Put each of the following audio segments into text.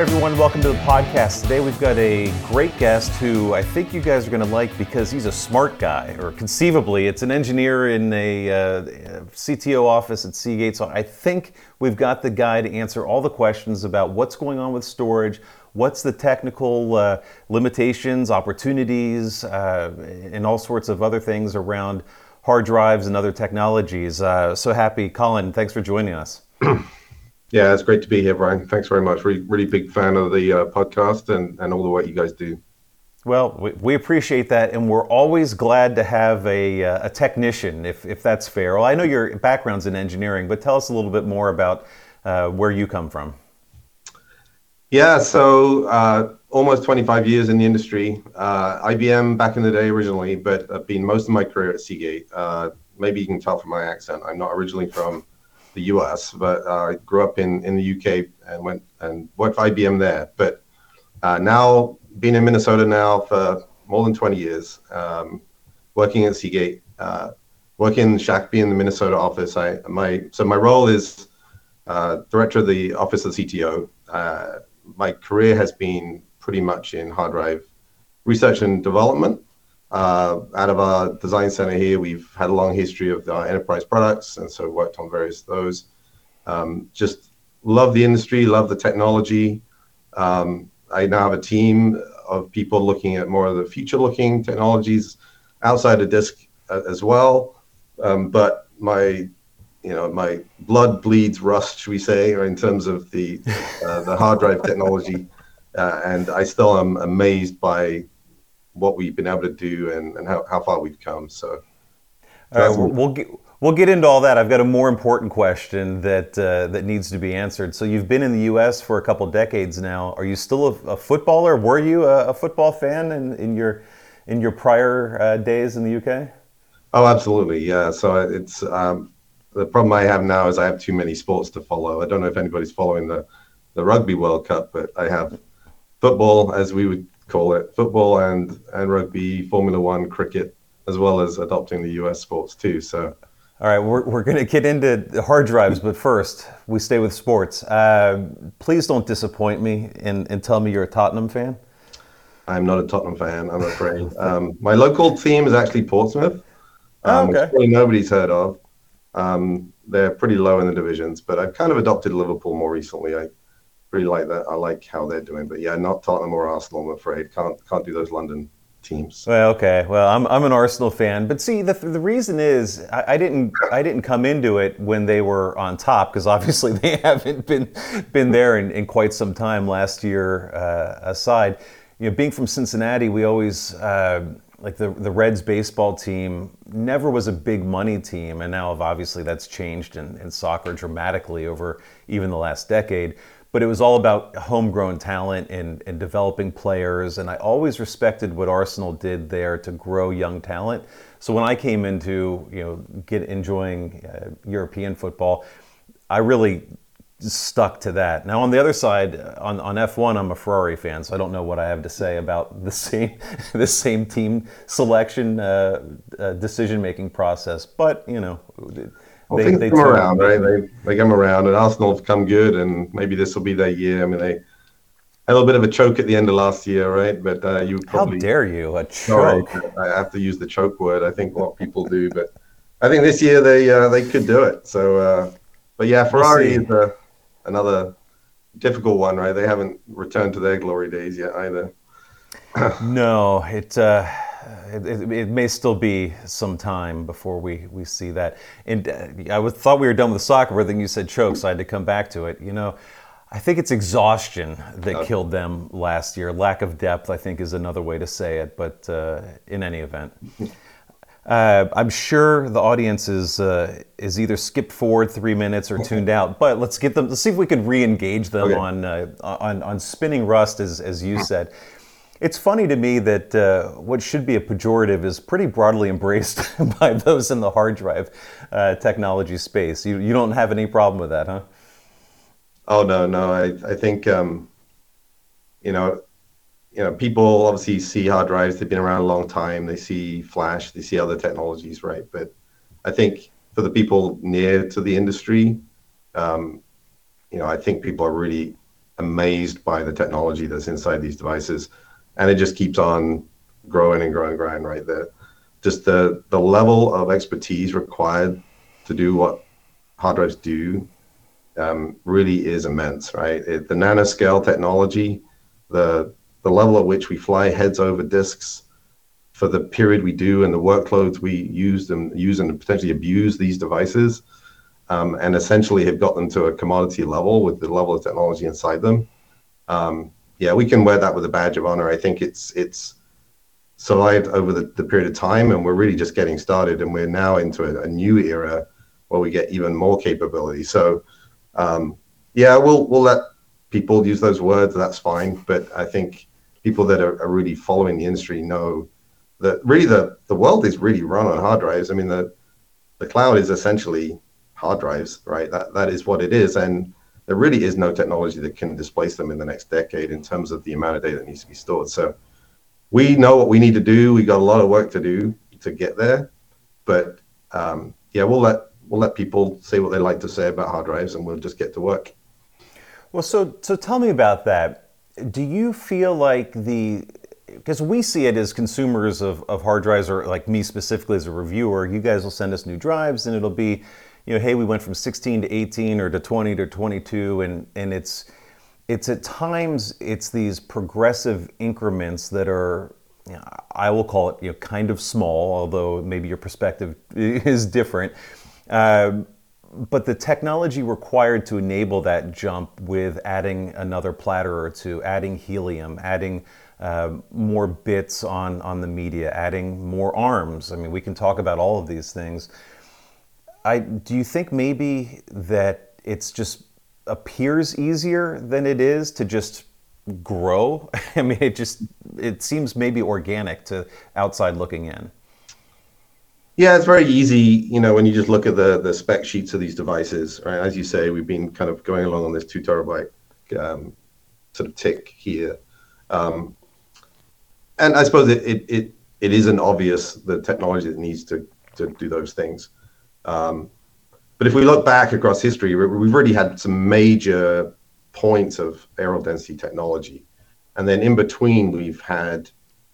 everyone, welcome to the podcast. Today we've got a great guest who I think you guys are going to like because he's a smart guy, or conceivably, it's an engineer in a uh, CTO office at Seagate. So I think we've got the guy to answer all the questions about what's going on with storage, what's the technical uh, limitations, opportunities, uh, and all sorts of other things around hard drives and other technologies. Uh, so happy, Colin, thanks for joining us. Yeah, it's great to be here, Brian. Thanks very much. Really, really big fan of the uh, podcast and, and all the work you guys do. Well, we, we appreciate that, and we're always glad to have a, uh, a technician, if, if that's fair. Well, I know your background's in engineering, but tell us a little bit more about uh, where you come from. Yeah, so uh, almost 25 years in the industry. Uh, IBM back in the day originally, but I've been most of my career at Seagate. Uh, maybe you can tell from my accent. I'm not originally from the US, but uh, I grew up in, in the UK and went and worked for IBM there. But uh, now, being in Minnesota now for more than 20 years, um, working at Seagate, uh, working in Shakopee in the Minnesota office. I my so my role is uh, director of the office of CTO. Uh, my career has been pretty much in hard drive research and development. Uh, out of our design center here, we've had a long history of our enterprise products, and so worked on various of those. Um, just love the industry, love the technology. Um, I now have a team of people looking at more of the future-looking technologies outside of disk uh, as well. Um, but my, you know, my blood bleeds rust, should we say, in terms of the uh, the hard drive technology, uh, and I still am amazed by what we've been able to do and, and how, how far we've come. So, all right, we'll, we'll get we'll get into all that. I've got a more important question that uh, that needs to be answered. So, you've been in the U.S. for a couple decades now. Are you still a, a footballer? Were you a, a, football fan in, in your in your prior uh, days in the UK? Oh, absolutely. Yeah. So it's um, the problem I have now is I have too many sports to follow. I don't know if anybody's following the the Rugby World Cup, but I have football, as we would call it football and and rugby, Formula One, cricket, as well as adopting the U.S. sports too. So. All right, we're, we're going to get into hard drives, but first, we stay with sports. Uh, please don't disappoint me and, and tell me you're a Tottenham fan. I'm not a Tottenham fan, I'm afraid. um, my local team is actually Portsmouth, um, oh, okay. which nobody's heard of. Um, they're pretty low in the divisions, but I've kind of adopted Liverpool more recently. I really like that. I like how they're doing, but yeah, not Tottenham or Arsenal. I'm afraid can't can't do those London teams. Well, okay. Well, I'm, I'm an Arsenal fan, but see, the, the reason is I, I didn't I didn't come into it when they were on top because obviously they haven't been been there in, in quite some time. Last year uh, aside, you know, being from Cincinnati, we always. Uh, like the, the Reds baseball team never was a big money team, and now obviously that's changed in, in soccer dramatically over even the last decade but it was all about homegrown talent and, and developing players. And I always respected what Arsenal did there to grow young talent. So when I came into you know get enjoying uh, European football, I really stuck to that. Now on the other side, on, on F1, I'm a Ferrari fan, so I don't know what I have to say about the same the same team selection uh, uh, decision making process. But you know well, they, they come around, right? They they come around, and Arsenal have come good, and maybe this will be their year. I mean, they had a little bit of a choke at the end of last year, right? But uh, you probably how dare you a choke? Sorry, I have to use the choke word. I think a lot of people do, but I think this year they uh, they could do it. So, uh, but yeah, Ferrari is uh, another difficult one, right? They haven't returned to their glory days yet either. no, it uh, it, it, it, may still be some time before we, we see that. And uh, I was, thought we were done with soccer, but then you said choke, so I had to come back to it. You know, I think it's exhaustion that okay. killed them last year. Lack of depth, I think, is another way to say it. But uh, in any event, uh, I'm sure the audience is uh, is either skipped forward three minutes or tuned out. But let's get them. Let's see if we can re-engage them okay. on, uh, on on spinning rust, as as you said. It's funny to me that uh, what should be a pejorative is pretty broadly embraced by those in the hard drive uh, technology space. You, you don't have any problem with that, huh? Oh no, no. I I think um, you know, you know, people obviously see hard drives. They've been around a long time. They see flash. They see other technologies, right? But I think for the people near to the industry, um, you know, I think people are really amazed by the technology that's inside these devices, and it just keeps on growing and growing and growing. Right, the just the the level of expertise required to do what hard drives do um, really is immense. Right, it, the nanoscale technology, the the level at which we fly heads over disks for the period we do and the workloads we use and use and potentially abuse these devices um, and essentially have got them to a commodity level with the level of technology inside them. Um, yeah, we can wear that with a badge of honor. I think it's it's survived over the, the period of time, and we're really just getting started, and we're now into a, a new era where we get even more capability. So, um, yeah, we'll we'll let people use those words. That's fine, but I think people that are, are really following the industry know that really the the world is really run on hard drives. I mean the the cloud is essentially hard drives, right? That that is what it is, and there really is no technology that can displace them in the next decade in terms of the amount of data that needs to be stored. So we know what we need to do. We got a lot of work to do to get there, but um, yeah, we'll let we'll let people say what they like to say about hard drives, and we'll just get to work. Well, so so tell me about that. Do you feel like the because we see it as consumers of, of hard drives, or like me specifically as a reviewer, you guys will send us new drives, and it'll be you know, hey, we went from 16 to 18 or to 20 to 22, and and it's it's at times it's these progressive increments that are you know, I will call it you know kind of small, although maybe your perspective is different. Uh, but the technology required to enable that jump with adding another platter or two, adding helium, adding uh, more bits on, on the media, adding more arms. I mean, we can talk about all of these things. I do you think maybe that it's just appears easier than it is to just grow? I mean, it just it seems maybe organic to outside looking in. Yeah, it's very easy, you know, when you just look at the the spec sheets of these devices, right? As you say, we've been kind of going along on this two terabyte um, sort of tick here, um, and I suppose it, it it it isn't obvious the technology that needs to to do those things. Um, but if we look back across history, we've already had some major points of areal density technology. And then in between, we've had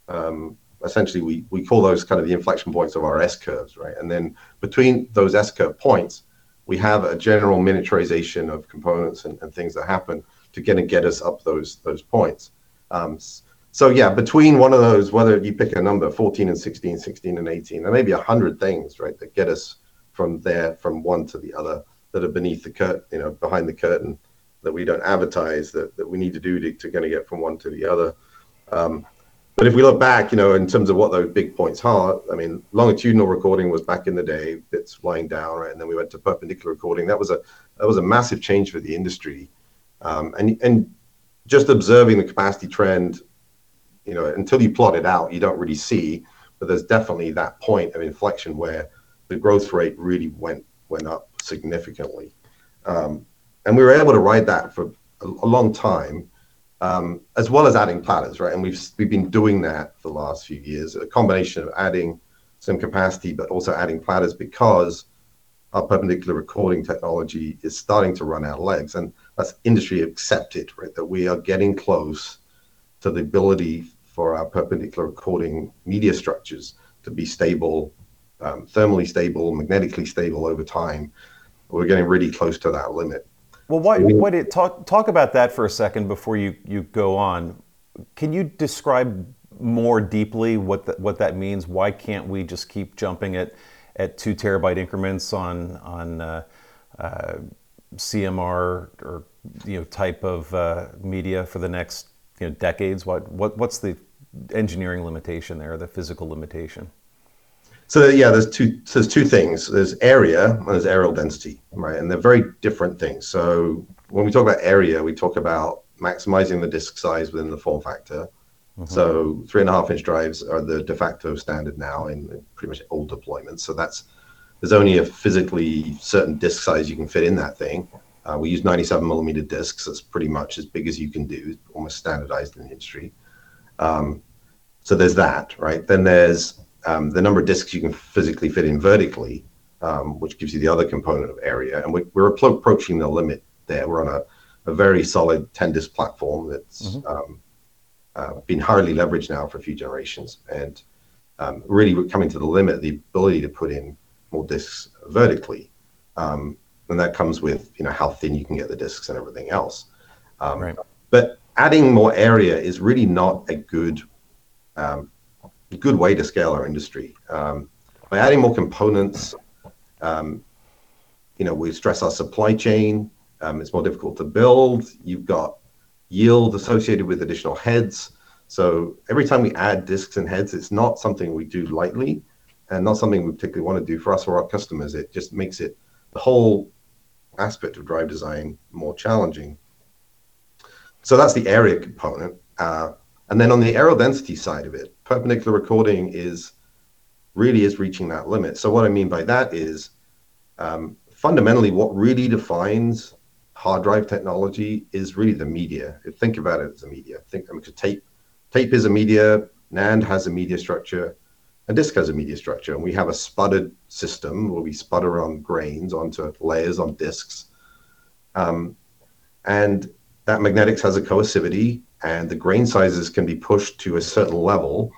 um, essentially, we, we call those kind of the inflection points of our S curves, right? And then between those S curve points, we have a general miniaturization of components and, and things that happen to get and get us up those those points. Um, so yeah, between one of those, whether you pick a number, 14 and 16, 16 and 18, there may be a hundred things, right, that get us from there from one to the other that are beneath the curtain, you know, behind the curtain that we don't advertise that, that we need to do to, to kind of get from one to the other. Um, but if we look back, you know, in terms of what those big points are, I mean, longitudinal recording was back in the day, bits lying down, right? And then we went to perpendicular recording. That was a that was a massive change for the industry. Um, and and just observing the capacity trend, you know, until you plot it out, you don't really see. But there's definitely that point of inflection where the growth rate really went went up significantly, um, and we were able to ride that for a, a long time, um, as well as adding platters, right? And we've we've been doing that for the last few years, a combination of adding some capacity, but also adding platters because our perpendicular recording technology is starting to run out of legs, and that's industry accepted, right? That we are getting close to the ability for our perpendicular recording media structures to be stable um, thermally stable, magnetically stable over time. We're getting really close to that limit. Well, why, did, talk, talk about that for a second before you, you go on. Can you describe more deeply what, the, what that means? Why can't we just keep jumping at, at two terabyte increments on, on uh, uh, CMR or you know, type of uh, media for the next you know, decades? What, what, what's the engineering limitation there, the physical limitation? So yeah, there's two. So there's two things. There's area and there's areal density, right? And they're very different things. So when we talk about area, we talk about maximizing the disk size within the form factor. Mm-hmm. So three and a half inch drives are the de facto standard now in pretty much all deployments. So that's there's only a physically certain disk size you can fit in that thing. Uh, we use 97 millimeter disks. That's pretty much as big as you can do, almost standardized in the industry. Um, so there's that, right? Then there's um, the number of disks you can physically fit in vertically, um, which gives you the other component of area. And we, are approaching the limit there. We're on a, a very solid 10 disk platform that's mm-hmm. um, uh, been highly leveraged now for a few generations. And um, really we're coming to the limit the ability to put in more disks vertically. Um, and that comes with, you know, how thin you can get the disks and everything else. Right. But adding more area is really not a good way to scale our industry. Um, by adding more components, um, you know, we stress our supply chain, um, it's more difficult to build. You've got yield associated with additional heads. So every time we add disks and heads, it's not something we do lightly and not something we particularly wanna do for us or our customers. It just makes it, the whole aspect of drive design more challenging. So that's the area component. Uh, and then on the areal density side of it, perpendicular recording is really is reaching that limit. So what I mean by that is, um, fundamentally what really defines hard drive technology is really the media. Think about it as a media. Think, I mean, 'cause tape is a media, NAND has a media structure, a disk has a media structure, and we have a sputtered system where we sputter on grains onto layers on disks. Um, and that magnetics has a coercivity, and the grain sizes can be pushed to a certain level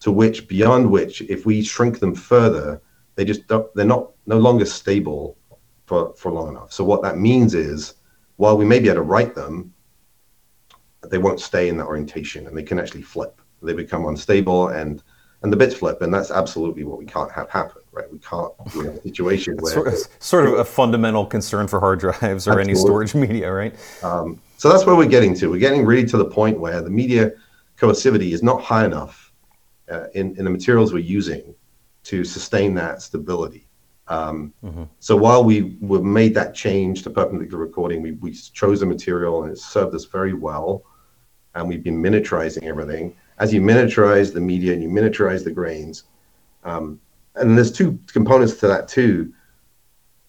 to which, beyond which, if we shrink them further, they just don't, they're not no longer stable for for long enough. So what that means is, while we may be able to write them, they won't stay in that orientation, and they can actually flip. They become unstable and the bits flip, and that's absolutely what we can't have happen, right? We can't be in a situation where. Sort of a fundamental concern for hard drives. Absolutely Any storage media, right? Um, so that's where we're getting to. We're getting really to the point where the media coercivity is not high enough in the materials we're using to sustain that stability. Um so while we've made that change to perpendicular recording, we we chose a material and it served us very well, and we've been miniaturizing everything. As you miniaturize the media and you miniaturize the grains, um, and there's two components to that too.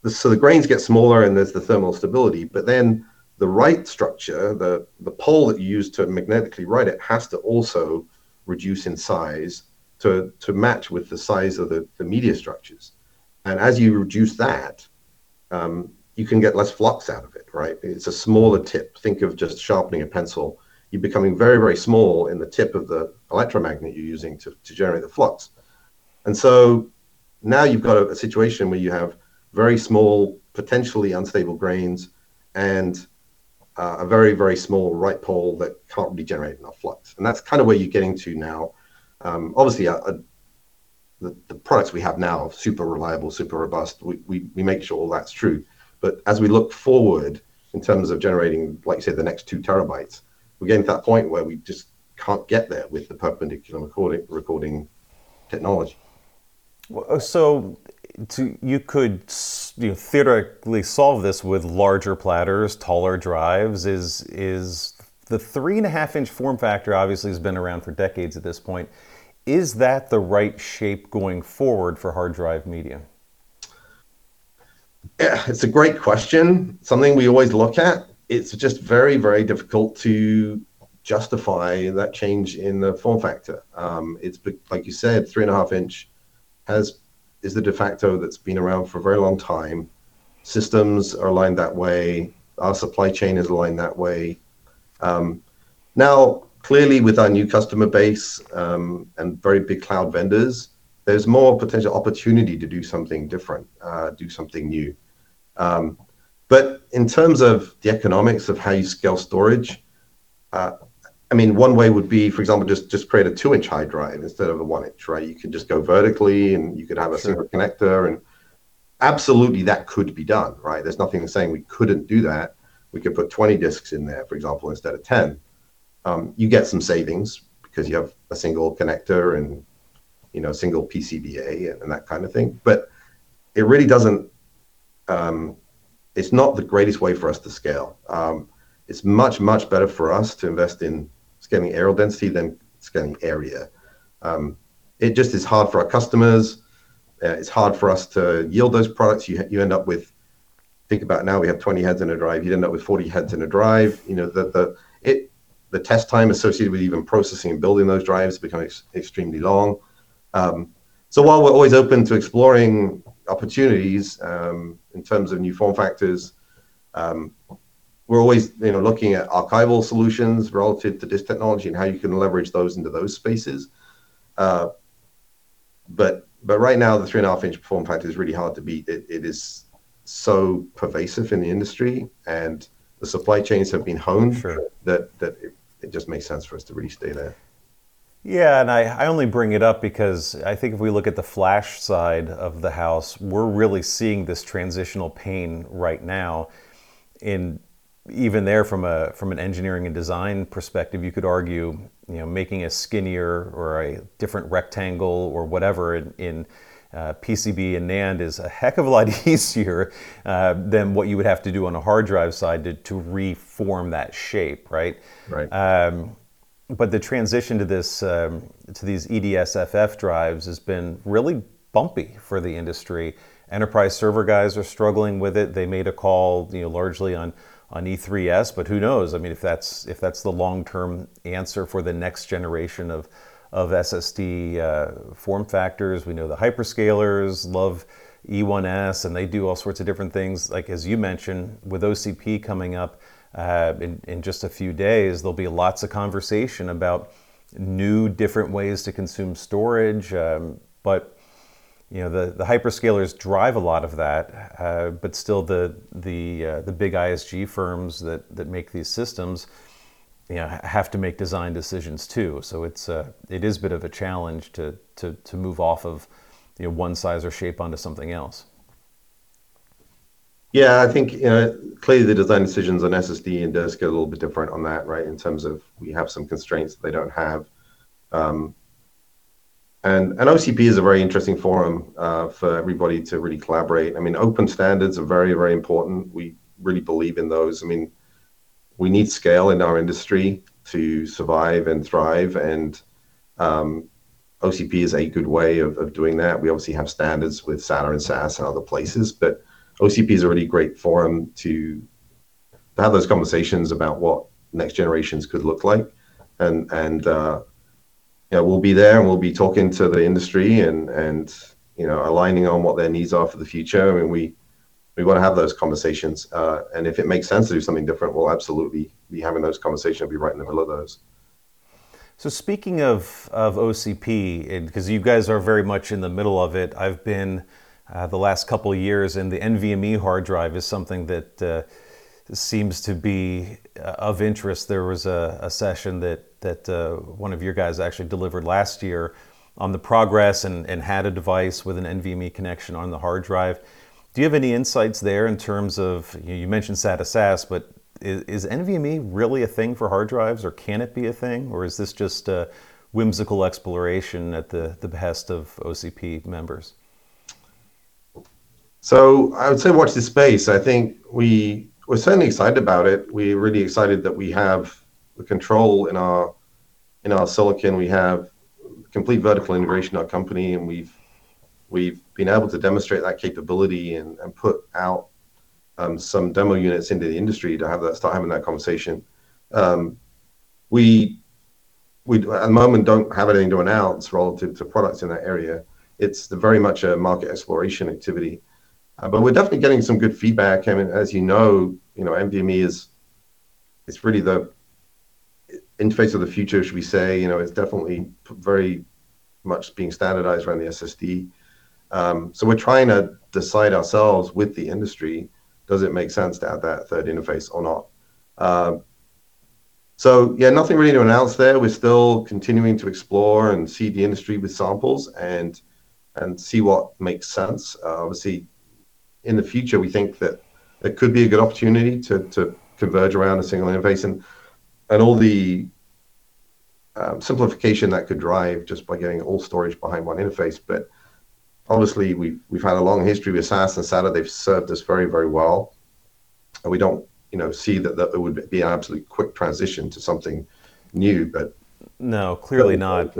So the grains get smaller and there's the thermal stability, but then the write structure, the the pole that you use to magnetically write it has to also reduce in size to to match with the size of the media structures. And as you reduce that, um, you can get less flux out of it, right? It's a smaller tip. Think of just sharpening a pencil. You're becoming very, very small in the tip of the electromagnet you're using to to generate the flux. And so now you've got a situation where you have very small, potentially unstable grains and uh, a very, very small write pole that can't really generate enough flux. And that's kind of where you're getting to now. Um, obviously, uh, uh, the the, products we have now are super reliable, super robust. We we, we make sure all that's true. But as we look forward in terms of generating, like you said, the next 2 TB, we're getting to that point where we just can't get there with the perpendicular recording technology. So, you could you know, theoretically solve this with larger platters, taller drives. Is Is the 3.5-inch form factor obviously has been around for decades at this point. Is that the right shape going forward for hard drive media? Yeah, it's a great question. Something we always look at. It's just very, very difficult to justify that change in the form factor. Um, it's like you said, 3.5-inch is the de facto that's been around for a very long time. Systems are aligned that way. Our supply chain is aligned that way. Um, now, clearly with our new customer base, um, and very big cloud vendors, there's more potential opportunity to do something different, uh, do something new. But in terms of the economics of how you scale storage, uh, I mean, one way would be, for example, just create a 2-inch hard drive instead of a 1-inch, right? You could just go vertically, and you could have a single connector, and absolutely that could be done, right? There's nothing saying we couldn't do that. We could put 20 disks in there, for example, instead of 10. Um, you get some savings because you have a single connector and, you know, single PCBA and that kind of thing. But it really doesn't. Um, It's not the greatest way for us to scale. Um, it's much, much better for us to invest in scaling areal density than scaling area. Um, it just is hard for our customers. Uh, it's hard for us to yield those products. You end up with. Think about now we have 20 heads in a drive. You'd end up with 40 heads in a drive. You know, the test time associated with even processing and building those drives become extremely long. Um so while we're always open to exploring opportunities, um, in terms of new form factors, we're always you know looking at archival solutions relative to this technology and how you can leverage those into those spaces. Uh, but but right now the three and a half inch form factor is really hard to beat. It, it is so pervasive in the industry and the supply chains have been honed sure. that it just makes sense for us to really stay there. Yeah, and I, I only bring it up because I think if we look at the flash side of the house, we're really seeing this transitional pain right now. In even there, from a from an engineering and design perspective, you could argue, you know, making a skinnier or a different rectangle or whatever in, in uh, PCB and NAND is a heck of a lot easier uh, than what you would have to do on a hard drive side to, to reform that shape, right? Right. Um, but the transition to this um, to these EDSFF drives has been really bumpy for the industry. Enterprise server guys are struggling with it. They made a call, you know, largely on on E3S, but who knows? I mean, if that's if that's the long term answer for the next generation of of SSD uh, form factors, we know the hyperscalers love E1S, and they do all sorts of different things. Like as you mentioned, with OCP coming up uh, in, in just a few days, there'll be lots of conversation about new, different ways to consume storage. Um, but you know, the, the hyperscalers drive a lot of that, uh, but still the the uh, the big ISG firms that that make these systems, you know, have to make design decisions too. So it's uh, it is a bit of a challenge to to to move off of you know one size or shape onto something else. Yeah, I think you know clearly the design decisions on SSD and disk get a little bit different on that, right? In terms of we have some constraints that they don't have, um, and and OCP is a very interesting forum uh, for everybody to really collaborate. I mean, open standards are very very important. We really believe in those. I mean, we need scale in our industry to survive and thrive, and um, OCP is a good way of, of doing that. We obviously have standards with SATA and SAS and other places, but OCP is a really great forum to, to have those conversations about what next generations could look like, and and uh, you know, we'll be there and we'll be talking to the industry and and you know aligning on what their needs are for the future. I mean, we we want to have those conversations, uh, and if it makes sense to do something different, we'll absolutely be having those conversations. We'll be right in the middle of those. So speaking of of OCP, because you guys are very much in the middle of it, I've been uh, the last couple of years, and the NVMe hard drive is something that uh, seems to be uh, of interest. There was a, a session that that uh, one of your guys actually delivered last year on the progress and, and had a device with an NVMe connection on the hard drive. Do you have any insights there in terms of you, know, you mentioned SATA SAS, but is, is, NVMe really a thing for hard drives, or can it be a thing, or is this just a whimsical exploration at the, the behest of OCP members? So I would say watch this space. I think we we're certainly excited about it. We're really excited that we have the control in our in our silicon. We have complete vertical integration in our company, and we've we've been able to demonstrate that capability and, and put out um, some demo units into the industry to have that start having that conversation. Um, we we at the moment don't have anything to announce relative to products in that area. It's very much a market exploration activity. Uh, but we're definitely getting some good feedback. I mean, as you know, you know, NVMe is it's really the interface of the future, should we say? You know, it's definitely very much being standardized around the SSD. Um, so we're trying to decide ourselves with the industry: does it make sense to add that third interface or not? Uh, so yeah, nothing really to announce there. We're still continuing to explore and see the industry with samples and and see what makes sense. Uh, obviously, in the future, we think that it could be a good opportunity to, to converge around a single interface and, and all the um, simplification that could drive just by getting all storage behind one interface. But obviously, we've, we've had a long history with SAS and SATA. They've served us very, very well. And we don't you know, see that, that it would be an absolute quick transition to something new. But no, clearly not.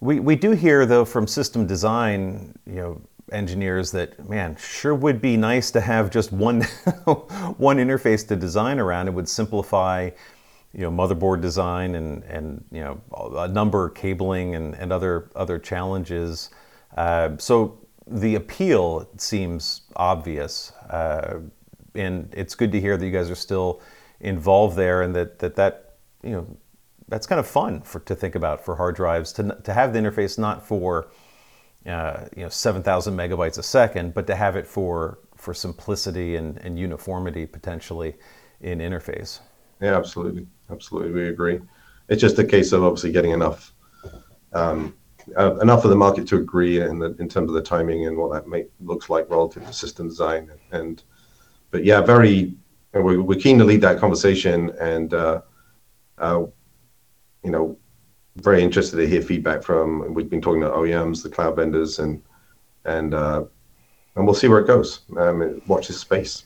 We, we do hear, though, from system design, you know, engineers that man sure would be nice to have just one one interface to design around. It would simplify you know motherboard design and and you know a number cabling and, and other other challenges. Uh, so the appeal seems obvious. Uh, and it's good to hear that you guys are still involved there, and that that that you know that's kind of fun for to think about for hard drives to to have the interface not for uh, you know 7,000 megabytes a second, but to have it for for simplicity and, and uniformity potentially in interface. Yeah, absolutely, absolutely, we agree. It's just a case of obviously getting enough um, uh, enough of the market to agree in the, in terms of the timing and what that looks like relative to system design. And but yeah, very we're, we're keen to lead that conversation and uh, uh, you know very interested to hear feedback from. We've been talking to OEMs, the cloud vendors, and and uh, and we'll see where it goes. Um, watch this space.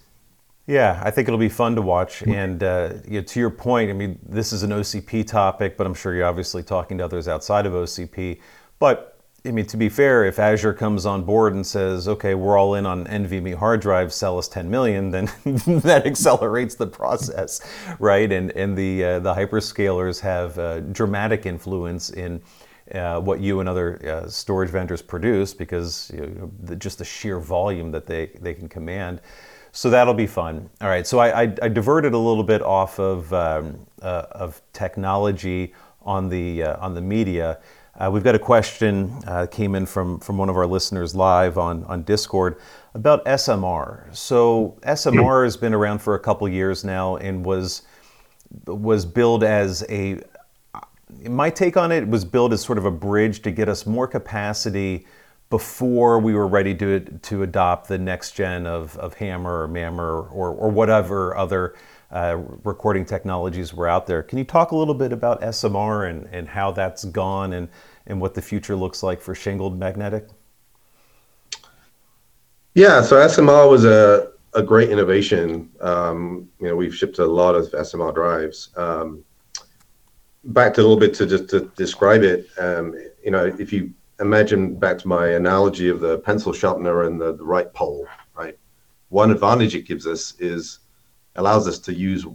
Yeah, I think it'll be fun to watch. And uh, you know, to your point, I mean, this is an OCP topic, but I'm sure you're obviously talking to others outside of OCP. But I mean, to be fair, if Azure comes on board and says, "Okay, we're all in on NVMe hard drives, sell us 10 million," then that accelerates the process, right? And and the uh, the hyperscalers have uh, dramatic influence in uh, what you and other uh, storage vendors produce because you know, the, just the sheer volume that they they can command. So that'll be fun. All right. So I, I, I diverted a little bit off of um, uh, of technology on the uh, on the media. Uh, we've got a question uh, came in from, from one of our listeners live on, on Discord about SMR. So SMR has been around for a couple years now and was was billed as a my take on it was built as sort of a bridge to get us more capacity before we were ready to to adopt the next gen of, of HAMR or MAMR or, or whatever other uh, recording technologies were out there. Can you talk a little bit about SMR and, and how that's gone and, and what the future looks like for shingled magnetic? Yeah, so SMR was a, a great innovation. Um, you know, we've shipped a lot of SMR drives. Um, back to a little bit to just to describe it. Um, you know, if you imagine back to my analogy of the pencil sharpener and the, the write pole, right? One advantage it gives us is allows us to use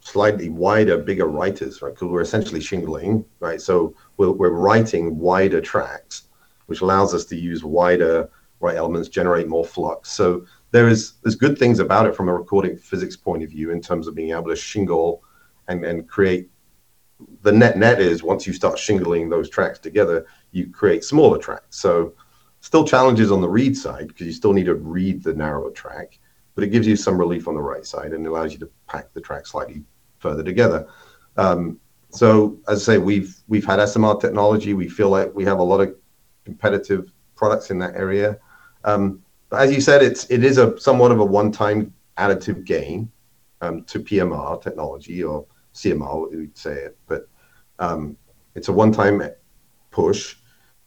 slightly wider, bigger writers, right? Because we're essentially shingling, right? So we're, we're writing wider tracks, which allows us to use wider write elements, generate more flux. So there is there's good things about it from a recording physics point of view in terms of being able to shingle and, and create the net net is once you start shingling those tracks together, you create smaller tracks. So still challenges on the read side because you still need to read the narrower track, but it gives you some relief on the write side and allows you to pack the track slightly further together. Um, so as I say, we've we've had SMR technology. We feel like we have a lot of competitive products in that area. Um, but as you said, it's it is a somewhat of a one-time additive gain um, to PMR technology or CMR, we'd say it, but um, it's a one-time push,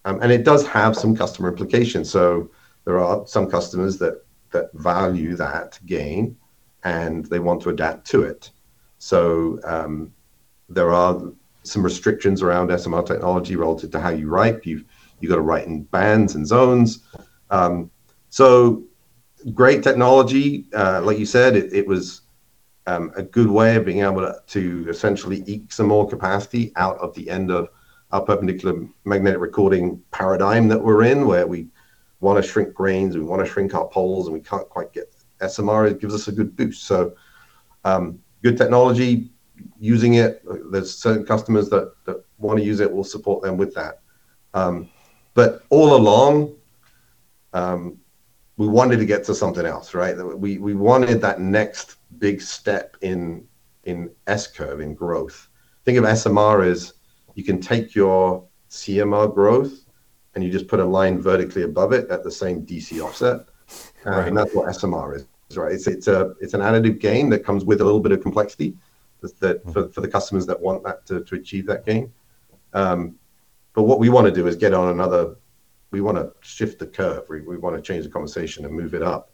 um, and it does have some customer implications. So there are some customers that that value that gain, and they want to adapt to it. So um, there are some restrictions around SMR technology relative to how you write. You've you got to write in bands and zones. Um, so great technology, uh, like you said, it, it was um, a good way of being able to, to, essentially eke some more capacity out of the end of our perpendicular magnetic recording paradigm that we're in, where we want to shrink grains, we want to shrink our poles, and we can't quite get SMR. It gives us a good boost. So um, good technology, using it. There's certain customers that, that want to use it. We'll support them with that. Um, but all along, um, we wanted to get to something else, right? We we wanted that next big step in in S curve in growth. Think of SMR as you can take your CMR growth and you just put a line vertically above it at the same DC offset, uh, right. and that's what SMR is right? It's it's a it's an additive gain that comes with a little bit of complexity that, mm-hmm. for, for the customers that want that to, to achieve that gain. Um, but what we want to do is get on another. We want to shift the curve. We, we want to change the conversation and move it up,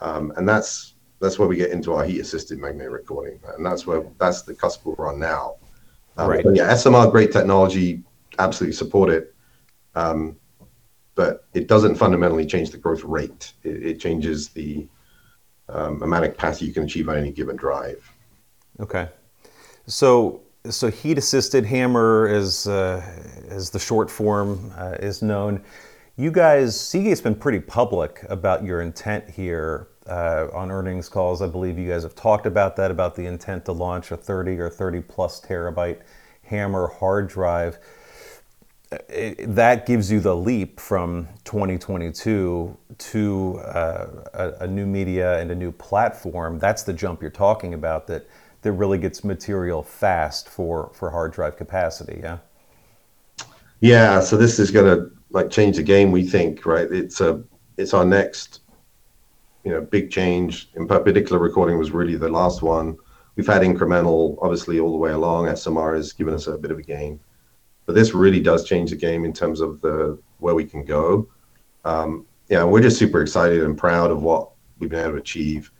um, and that's that's where we get into our heat assisted magnetic recording, and that's where that's the cusp we're on now. Um, right. yeah, SMR great technology, absolutely support it. Um, but it doesn't fundamentally change the growth rate. It, changes the um, amount of capacity you can achieve on any given drive. Okay, so so heat assisted HAMR is uh, as the short form uh, is known. You guys, Seagate's been pretty public about your intent here uh, on earnings calls. I believe you guys have talked about that, about the intent to launch a 30 or 30 plus terabyte HAMR hard drive. It, that gives you the leap from 2022 to uh, a, a, new media and a new platform. That's the jump you're talking about that, that really gets material fast for, for hard drive capacity, yeah? Yeah, so this is going to like change the game, we think, right? It's a it's our next you know big change. In perpendicular recording was really the last one. We've had incremental, obviously, all the way along. SMR has given us a bit of a gain, but this really does change the game in terms of the where we can go. Um, yeah, we're just super excited and proud of what we've been able to achieve.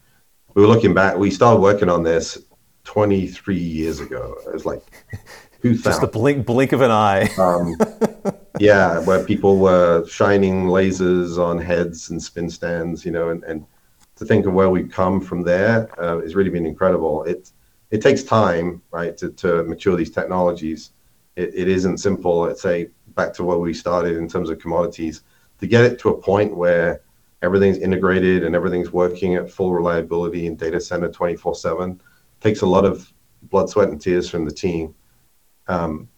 We were looking back. We started working on this 23 years ago. It was like just a blink blink of an eye. um, yeah, where people were shining lasers on heads and spin stands, you know, and, and to think of where we've come from there uh, has really been incredible. It it takes time, right, to, to mature these technologies. It, it isn't simple. Let's say back to where we started in terms of commodities to get it to a point where everything's integrated and everything's working at full reliability in data center 24 7 takes a lot of blood sweat and tears from the team um,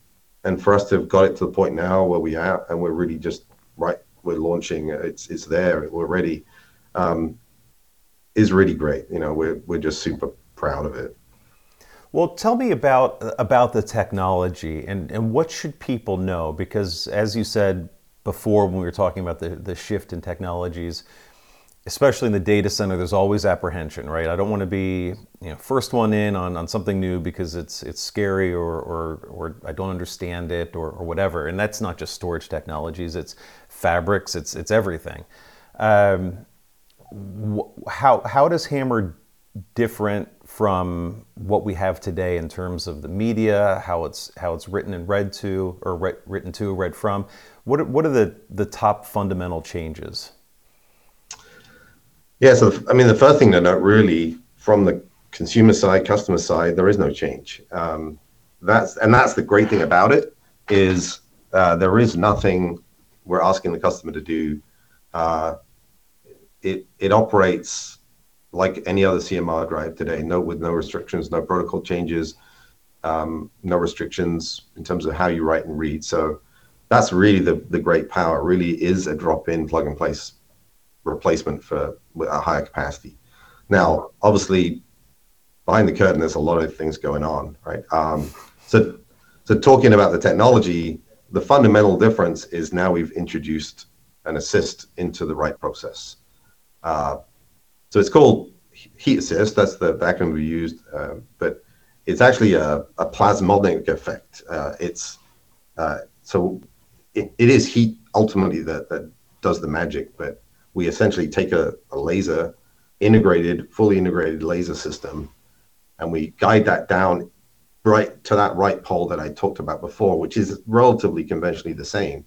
and for us to have got it to the point now where we are, and we're really just right, we're launching. It's it's there. We're ready. Um, is really great. You know, we're we're just super proud of it. Well, tell me about about the technology and, and what should people know? Because as you said before, when we were talking about the, the shift in technologies, especially in the data center, there's always apprehension, right? I don't want to be you know first one in on, on something new because it's it's scary or or, or I don't understand it or, or whatever. And that's not just storage technologies; it's fabrics, it's it's everything. Um, wh- how how does HAMR different from what we have today in terms of the media, how it's how it's written and read to, or read, written to, read from? What what are the the top fundamental changes? Yeah, so I mean, the first thing to note, really, from the consumer side, customer side, there is no change. Um, that's and that's the great thing about it is uh, there is nothing we're asking the customer to do. Uh, it it operates like any other CMR drive today, no with no restrictions, no protocol changes, um, no restrictions in terms of how you write and read. So that's really the the great power. Really is a drop in plug and place replacement for a higher capacity. Now, obviously, behind the curtain, there's a lot of things going on, right? Um, so, so talking about the technology, the fundamental difference is now we've introduced an assist into the write process. Uh, so it's called heat assist. That's the acronym we used, uh, but it's actually a, a plasmonic effect. Uh, it's uh, so it, it is heat ultimately that, that does the magic, but we essentially take a, a laser, integrated, fully integrated laser system, and we guide that down right to that write pole that I talked about before, which is relatively conventionally the same.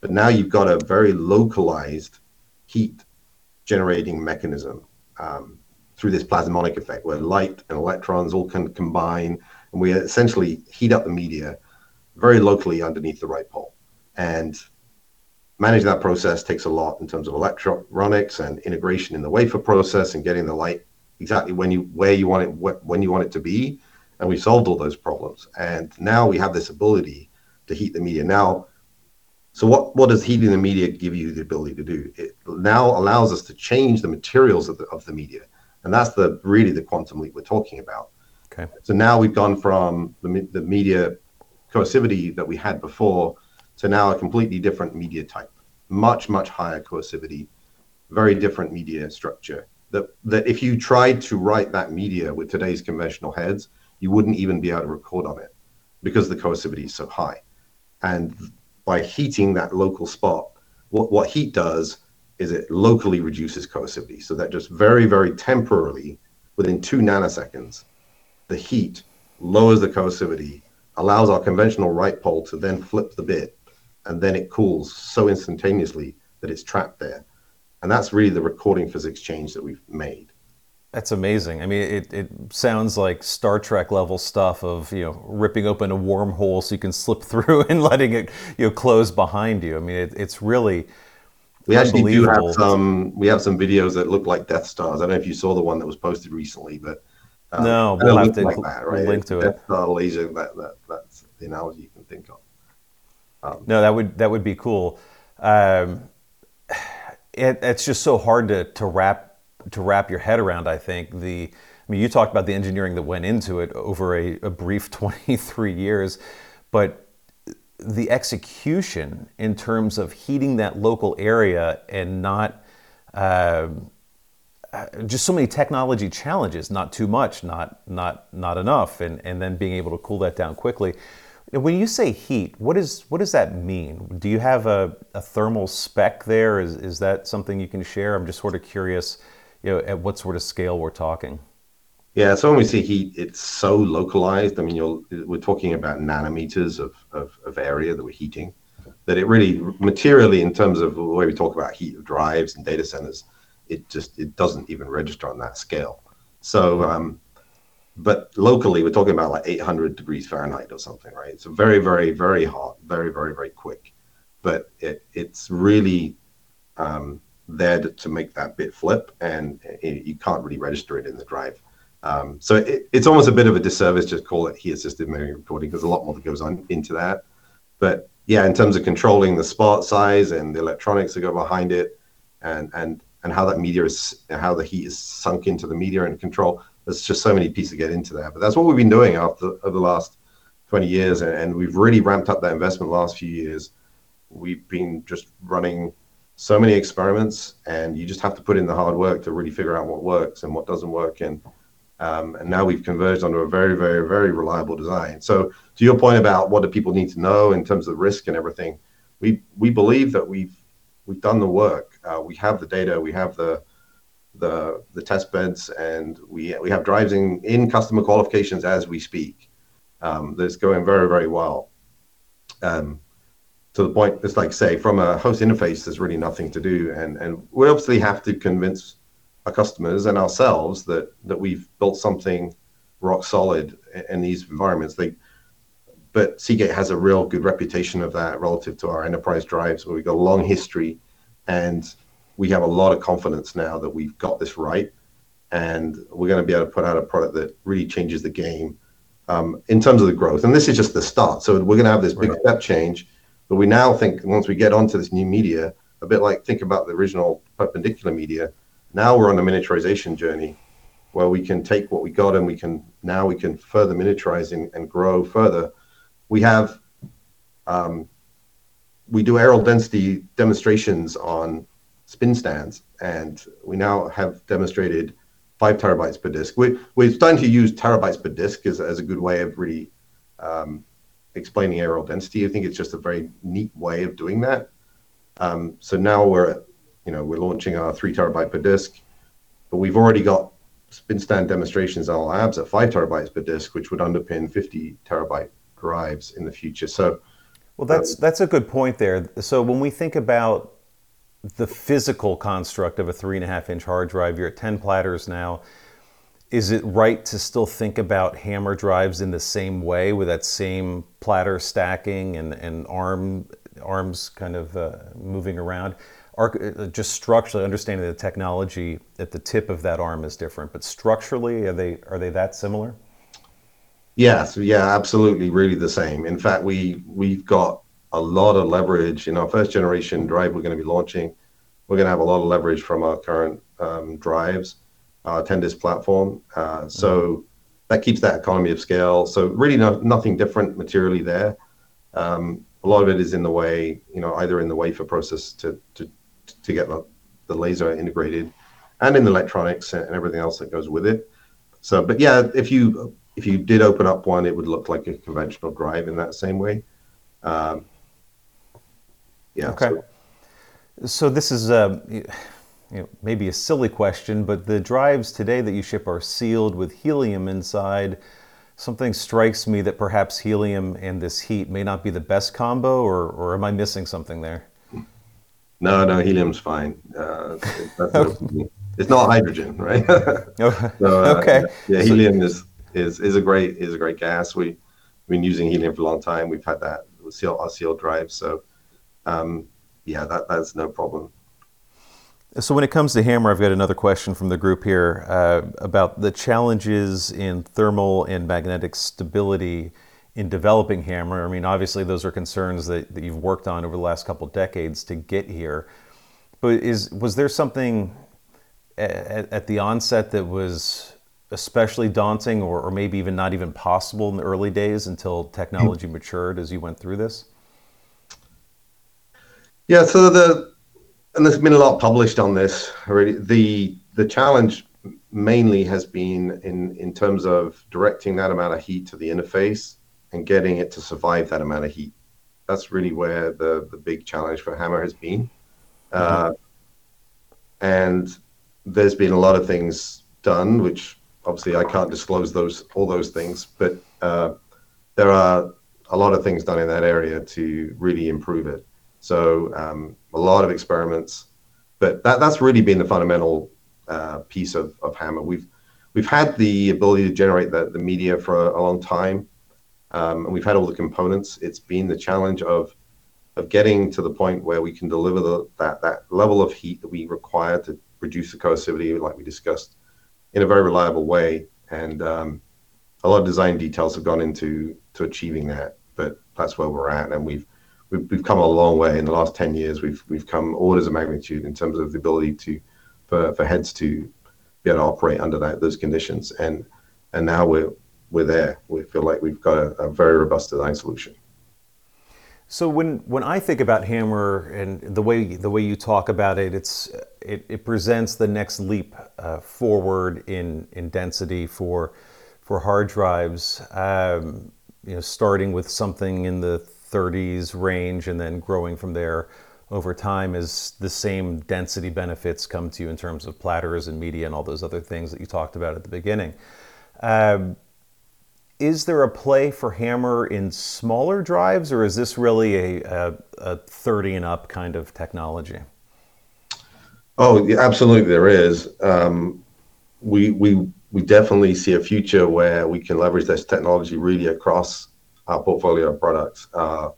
But now you've got a very localized heat generating mechanism um, through this plasmonic effect where light and electrons all can combine and we essentially heat up the media very locally underneath the write pole. And managing that process takes a lot in terms of electronics and integration in the wafer process and getting the light exactly when you where you want it wh- when you want it to be. And we solved all those problems. And now we have this ability to heat the media. Now so what, what does heating the media give you the ability to do? It now allows us to change the materials of the, of the media. And that's the really the quantum leap we're talking about. Okay. So now we've gone from the, the media coercivity that we had before to now a completely different media type, much, much higher coercivity, very different media structure. That, that if you tried to write that media with today's conventional heads, you wouldn't even be able to record on it because the coercivity is so high. And by heating that local spot, what, what heat does is it locally reduces coercivity. So that just very, very temporarily, within two nanoseconds, the heat lowers the coercivity, allows our conventional write pole to then flip the bit and then it cools so instantaneously that it's trapped there. And that's really the recording physics change that we've made. That's amazing. I mean, it, it sounds like Star Trek level stuff of, you know, ripping open a wormhole so you can slip through and letting it, you know, close behind you. I mean, it, it's really, We actually do have some. We have some videos that look like Death Stars. I don't know if you saw the one that was posted recently, but um, no, we'll have to like that, right? link to Death it. Star laser. That, that that's the analogy you can think of. Um, no, that would that would be cool. Um, it, it's just so hard to to wrap to wrap your head around. I think the. I mean, you talked about the engineering that went into it over a, a brief 23 years, but the execution in terms of heating that local area and not uh, just so many technology challenges not too much not not not enough and and then being able to cool that down quickly when you say heat what is what does that mean do you have a, a thermal spec there is is that something you can share i'm just sort of curious you know at what sort of scale we're talking yeah, so when we see heat, it's so localized. I mean, you're, we're talking about nanometers of, of, of, area that we're heating, that it really materially, in terms of the way we talk about heat of drives and data centers, it just it doesn't even register on that scale. So, um, but locally, we're talking about like 800 degrees Fahrenheit or something, right? So very, very, very hot, very, very, very quick. But it it's really um, there to, to make that bit flip, and it, you can't really register it in the drive. Um, so it, it's almost a bit of a disservice to call it heat assisted memory recording because a lot more that goes on into that. But yeah, in terms of controlling the spot size and the electronics that go behind it, and and and how that media is, how the heat is sunk into the media and control. There's just so many pieces to get into there. But that's what we've been doing after over the last 20 years, and, and we've really ramped up that investment the last few years. We've been just running so many experiments, and you just have to put in the hard work to really figure out what works and what doesn't work. And um, and now we've converged onto a very, very, very reliable design. So to your point about what do people need to know in terms of risk and everything, we we believe that we've we've done the work. Uh, we have the data, we have the the the test beds, and we we have drives in, in customer qualifications as we speak. Um, that's going very, very well. Um, to the point, it's like say from a host interface, there's really nothing to do, and and we obviously have to convince our customers and ourselves that that we've built something rock solid in these environments. They, but Seagate has a real good reputation of that relative to our enterprise drives, where we've got a long history, and we have a lot of confidence now that we've got this right, and we're going to be able to put out a product that really changes the game um, in terms of the growth. And this is just the start. So we're going to have this big right. step change, but we now think once we get onto this new media, a bit like think about the original perpendicular media now we're on a miniaturization journey where we can take what we got and we can now we can further miniaturize and, and grow further. We have um, we do areal density demonstrations on spin stands, and we now have demonstrated five terabytes per disk. We, we're starting to use terabytes per disk as, as a good way of really um, explaining areal density. I think it's just a very neat way of doing that. Um, so now we're you know, we're launching our three terabyte per disk, but we've already got spin stand demonstrations in our labs at five terabytes per disk, which would underpin 50 terabyte drives in the future. So, well, that's um, that's a good point there. So when we think about the physical construct of a three and a half inch hard drive, you're at 10 platters now. Is it right to still think about HAMR drives in the same way with that same platter stacking and, and arm arms kind of uh, moving around? Uh, just structurally understanding the technology at the tip of that arm is different, but structurally, are they are they that similar? Yes, yeah, absolutely, really the same. In fact, we we've got a lot of leverage in our first generation drive. We're going to be launching. We're going to have a lot of leverage from our current um, drives, 10 platform. Uh, so mm-hmm. that keeps that economy of scale. So really, no, nothing different materially there. Um, a lot of it is in the way, you know, either in the wafer process to to to get the, the laser integrated and in the electronics and everything else that goes with it. So, but yeah, if you if you did open up one, it would look like a conventional drive in that same way. Um, yeah. Okay. So, so this is a, you know, maybe a silly question, but the drives today that you ship are sealed with helium inside. Something strikes me that perhaps helium and this heat may not be the best combo, or, or am I missing something there? No, no, helium's fine. Uh, it's not hydrogen, right? Oh, so, uh, okay. Yeah, helium is, is is a great is a great gas. We have been using helium for a long time. We've had that seal, our sealed drive. So, um, yeah, that that's no problem So when it comes to HAMR, I've got another question from the group here uh, about the challenges in thermal and magnetic stability in developing HAMR. I mean, obviously those are concerns that, that you've worked on over the last couple decades to get here. But is was there something at, at the onset that was especially daunting or, or maybe even not even possible in the early days until technology matured as you went through this? Yeah, so the and there's been a lot published on this already. The the challenge mainly has been in in terms of directing that amount of heat to the interface and getting it to survive that amount of heat. That's really where the the big challenge for HAMR has been. Mm-hmm. Uh, and there's been a lot of things done, which obviously I can't disclose those all those things, but uh, there are a lot of things done in that area to really improve it. So um, a lot of experiments, but that, that's really been the fundamental uh, piece of, of HAMR. We've we've had the ability to generate the, the media for a, a long time, um, and we've had all the components. It's been the challenge of of getting to the point where we can deliver the, that that level of heat that we require to reduce the coercivity, like we discussed, in a very reliable way. And um, a lot of design details have gone into to achieving that. But that's where we're at, and we've we've, come a long way in the last 10 years. We've we've come orders of magnitude in terms of the ability to for, heads to be able to operate under those conditions. And now we're we're there. We feel like we've got a, very robust design solution. So when, when I think about HAMR and the way the way you talk about it, it's it, it presents the next leap uh, forward in in density for for hard drives. Um, you know, starting with something in the 30s range and then growing from there over time as the same density benefits come to you in terms of platters and media and all those other things that you talked about at the beginning. Um, is there a play for HAMR in smaller drives, or is this really a, a, a 30 and up kind of technology? Oh, yeah, absolutely, there is. Um, we we we definitely see a future where we can leverage this technology really across portfolio of products. Uh,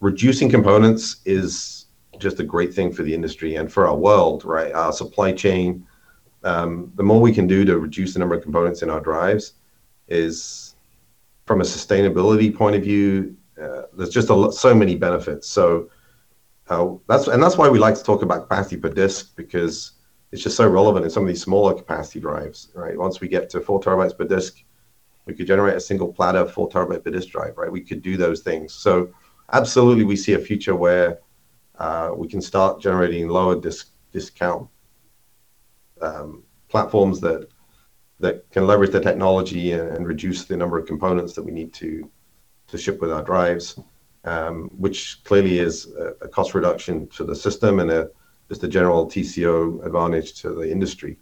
reducing components is just a great thing for the industry and for our world, right? Our supply chain, um, the more we can do to reduce the number of components in our drives is, from a sustainability point of view, uh, there's just so many benefits. So uh, that's and that's why we like to talk about capacity per disk because it's just so relevant in some of these smaller capacity drives, right? Once we get to four terabytes per disk, we could generate a single platter, four terabyte per disk drive, right? We could do those things. So absolutely, we see a future where uh, we can start generating lower disk discount um, platforms that that can leverage the technology and, and, reduce the number of components that we need to to ship with our drives, um, which clearly is a, a, cost reduction to the system and a, just a general TCO advantage to the industry.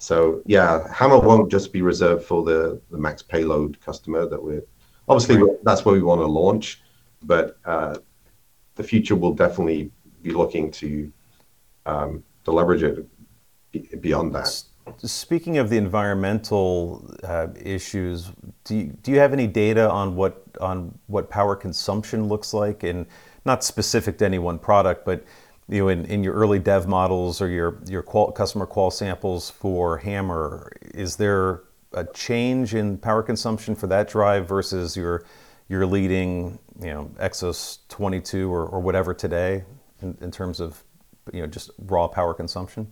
So yeah, HAMR won't just be reserved for the, the max payload customer that we're obviously right. that's where we want to launch, but uh, the future will definitely be looking to um, to leverage it beyond that. Speaking of the environmental uh, issues, do you, do you have any data on what on what power consumption looks like, and not specific to any one product, but you know, in, in your early dev models or your, your qual, customer qual samples for HAMR, is there a change in power consumption for that drive versus your, your leading, you know, Exos 22 or, or whatever today in, in terms of, you know, just raw power consumption?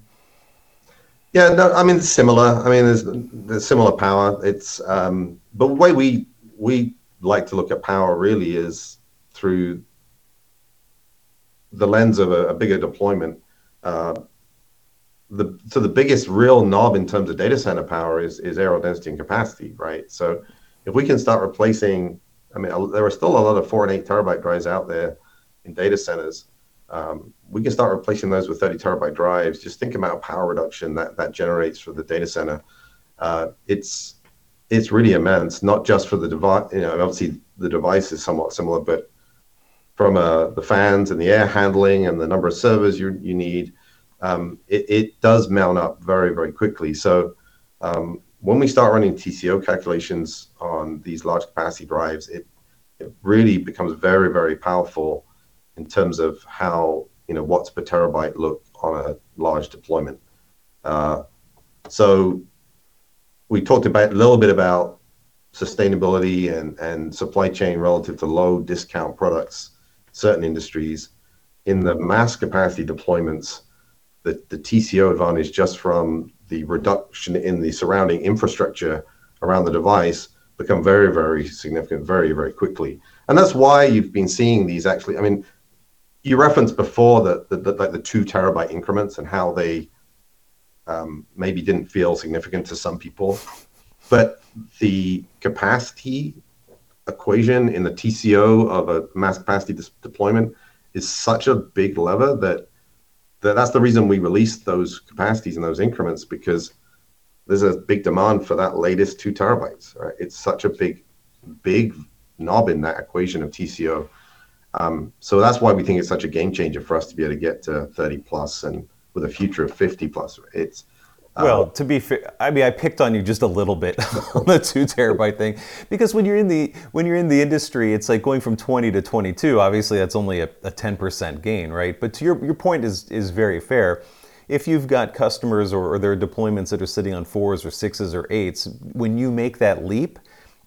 Yeah, no, I mean, similar. I mean, there's, there's similar power. It's, um, but the way we, we like to look at power really is through the lens of a, a bigger deployment, uh, the so the biggest real knob in terms of data center power is is areal density and capacity, right? So if we can start replacing, I mean, there are still a lot of four and eight terabyte drives out there in data centers. Um, we can start replacing those with 30 terabyte drives. Just think about power reduction that that generates for the data center. Uh, it's it's really immense, not just for the device. You know, obviously the device is somewhat similar, but from uh, the fans and the air handling and the number of servers you, you need, um, it, it, does mount up very, very quickly. So um, when we start running TCO calculations on these large capacity drives, it, it really becomes very, very powerful in terms of how you know watts per terabyte look on a large deployment. So we talked about a little bit about sustainability and, and supply chain relative to low disk count products, certain industries. In the mass capacity deployments, the TCO advantage just from the reduction in the surrounding infrastructure around the device become very, very significant very, very quickly. And that's why you've been seeing these actually. I mean, you referenced before that like the 2 terabyte increments and how they um, maybe didn't feel significant to some people. But the capacity equation in the TCO of a mass capacity deployment is such a big lever that that that's the reason we released those capacities and those increments, because there's a big demand for that latest 2 terabytes. right? It's such a big, big knob in that equation of TCO. Um, so that's why we think it's such a game changer for us to be able to get to 30+ and with a future of 50+. It's Well, to be fair, I mean, I picked on you just a little bit on the 2 terabyte thing, because when you're in the when you're in the industry, it's like going from 20 to 22. Obviously, that's only a 10% gain, right? But to your your point is is very fair. If you've got customers or there are deployments that are sitting on 4s or 6s or 8s, when you make that leap,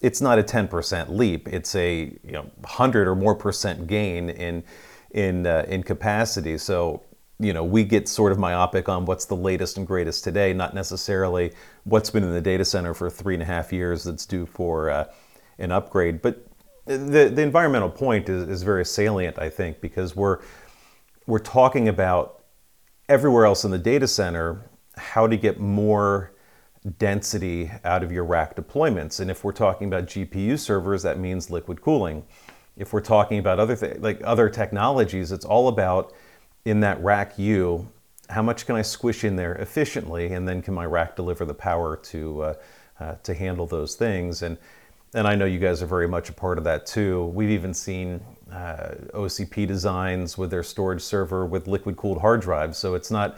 it's not a 10% leap. It's a, you know, 100 or more percent % gain in in uh, in capacity. So, you know, we get sort of myopic on what's the latest and greatest today, not necessarily what's been in the data center for 3.5 years that's due for uh, an upgrade. But the the environmental point is very salient, I think, because we're we're talking about everywhere else in the data center, how to get more density out of your rack deployments. And if we're talking about GPU servers, that means liquid cooling. If we're talking about other like other technologies, it's all about in that rack U, how much can I squish in there efficiently, and then can my rack deliver the power to uh, uh, to handle those things? And and I know you guys are very much a part of that, too. We've even seen uh, OCP designs with their storage server with liquid-cooled hard drives. So it's not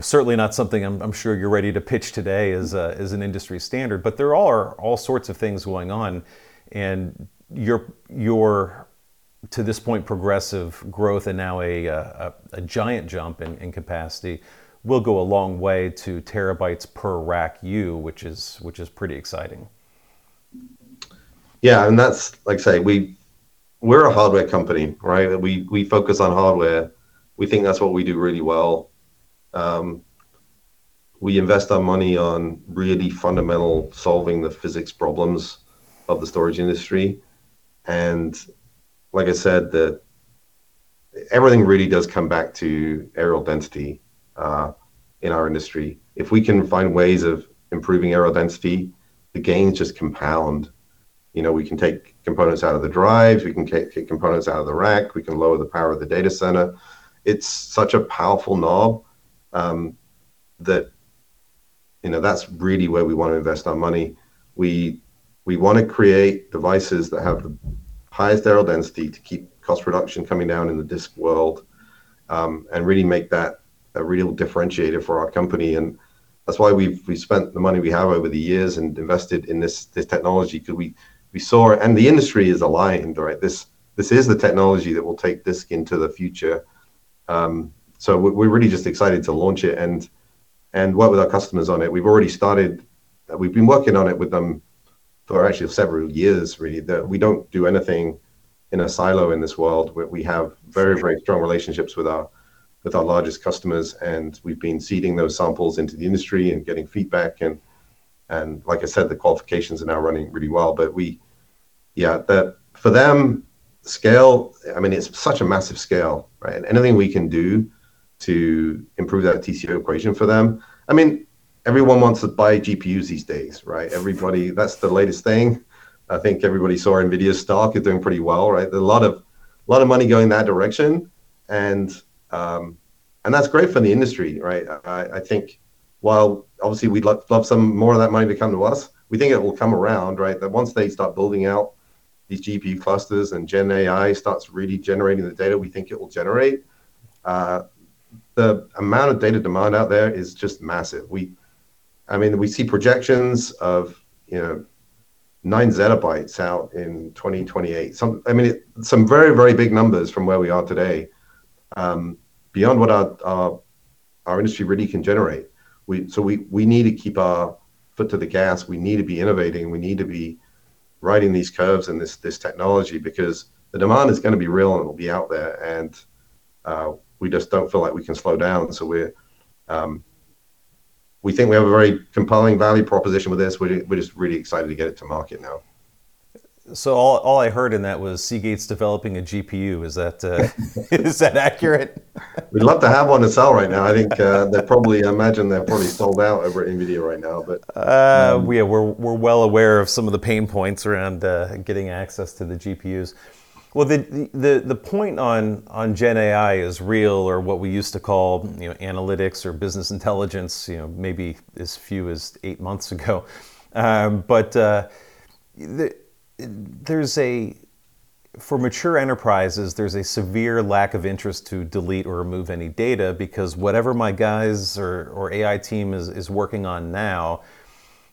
certainly not something I'm sure you're ready to pitch today as as an industry standard, but there are all sorts of things going on. And your your to this point, progressive growth and now a a giant jump in in, capacity will go a long way to terabytes per rack U, which is which is pretty exciting. Yeah, and that's like I say, we we're a hardware company, right? We focus on hardware. We think that's what we do really well. Um, we invest our money on really fundamental solving the physics problems of the storage industry. And like I said, that everything really does come back to areal density uh, in our industry. If we can find ways of improving areal density, the gains just compound. You know, we can take components out of the drives, we can take components out of the rack, we can lower the power of the data center. It's such a powerful knob um, that, you know, that's really where we want to invest our money. We We want to create devices that have the highest areal density to keep cost reduction coming down in the disk world, um, and really make that a real differentiator for our company. And that's why we've spent the money we have over the years and invested in this technology, because we saw and the industry is aligned, right? This is the technology that will take disk into the future. Um, so we're really just excited to launch it and work with our customers on it. We've already started. We've been working on it with them for actually several years, really. That we don't do anything in a silo in this world, where we have very, very strong relationships with our with our largest customers, and we've been seeding those samples into the industry and getting feedback. And and like I said, the qualifications are now running really well. But we yeah, that for them, scale, I mean, it's such a massive scale, right? And anything we can do to improve that TCO equation for them. I mean, everyone wants to buy GPUs these days, right? Everybody, that's the latest thing. I think everybody saw NVIDIA's stock is doing pretty well, right? There's a lot of money going that direction, and um, and that's great for the industry, right? I think while obviously we'd love some more of that money to come to us, we think it will come around, right? That once they start building out these GPU clusters and Gen AI starts really generating the data we think it will generate, uh, the amount of data demand out there is just massive. I mean, we see projections of, you know, 9 zettabytes out in 2028. Some, I mean, some very, very big numbers from where we are today, beyond what our our industry really can generate. We so we we need to keep our foot to the gas. We need to be innovating. We need to be riding these curves and this this technology because the demand is going to be real and it'll be out there, and uh, we just don't feel like we can slow down. So we're um, we think we have a very compelling value proposition with this. We're, we're just really excited to get it to market now. So all, all I heard in that was Seagate's developing a GPU. Is that uh, is that accurate? We'd love to have one to sell right now. I think uh, they're probably I imagine they're probably sold out over at Nvidia right now. But uh, um, yeah, we're we're well aware of some of the pain points around uh, getting access to the GPUs. Well, the, the the point on on Gen AI is real, or what we used to call you know analytics or business intelligence. You know, maybe as few as eight months ago, um, but uh, the there's a for mature enterprises, there's a severe lack of interest to delete or remove any data because whatever my guys or, or AI team is, is working on now